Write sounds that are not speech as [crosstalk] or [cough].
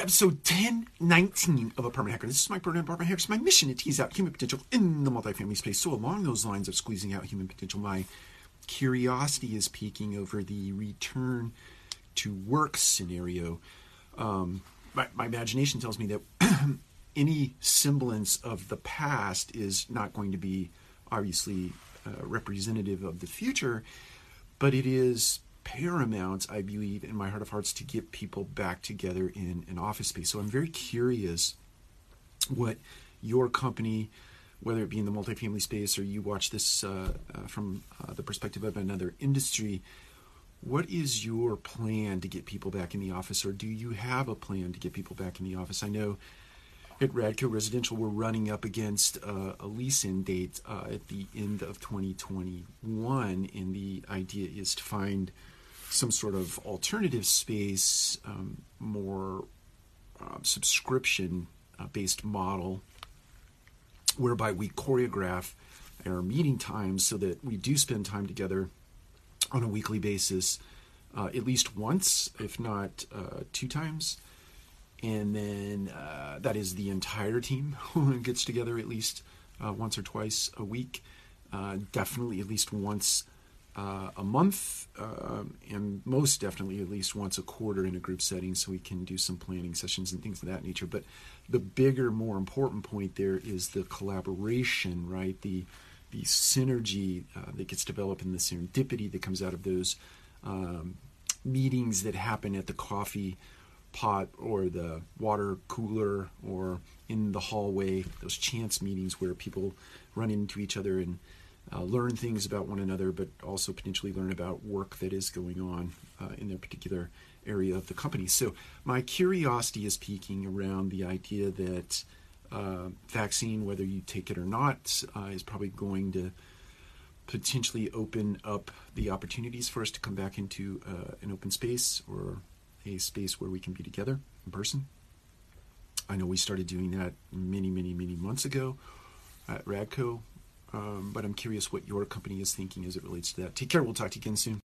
episode 1019 of Apartment Hacker. This is Mike Burnett, Apartment Hacker. It's my mission to tease out human potential in the multifamily space. So, along those lines of squeezing out human potential, my curiosity is peaking over the return to work scenario. Um, my, my imagination tells me that [clears throat] any semblance of the past is not going to be obviously uh, representative of the future, but it is paramount, I believe, in my heart of hearts, to get people back together in an office space. So I'm very curious what your company, whether it be in the multifamily space or you watch this uh, uh, from uh, the perspective of another industry, what is your plan to get people back in the office, or do you have a plan to get people back in the office? I know at Radco Residential, we're running up against uh, a lease in date uh, at the end of 2021, and the idea is to find some sort of alternative space, um, more uh, subscription uh, based model, whereby we choreograph our meeting times so that we do spend time together on a weekly basis, uh, at least once, if not uh, two times. And then uh, that is the entire team [laughs] gets together at least once or twice a week, definitely at least once uh, a month, um, and most definitely at least once a quarter in a group setting, so we can do some planning sessions and things of that nature. But the bigger, more important point there is the collaboration, right? The the synergy uh, that gets developed and the serendipity that comes out of those um, meetings that happen at the coffee pot or the water cooler or in the hallway, those chance meetings where people run into each other and uh, learn things about one another, but also potentially learn about work that is going on uh, in their particular area of the company. So, my curiosity is peaking around the idea that uh, vaccine, whether you take it or not, uh, is probably going to potentially open up the opportunities for us to come back into uh, an open space or a space where we can be together in person. I know we started doing that many, many, many months ago at Radco, um, but I'm curious what your company is thinking as it relates to that. Take care. We'll talk to you again soon.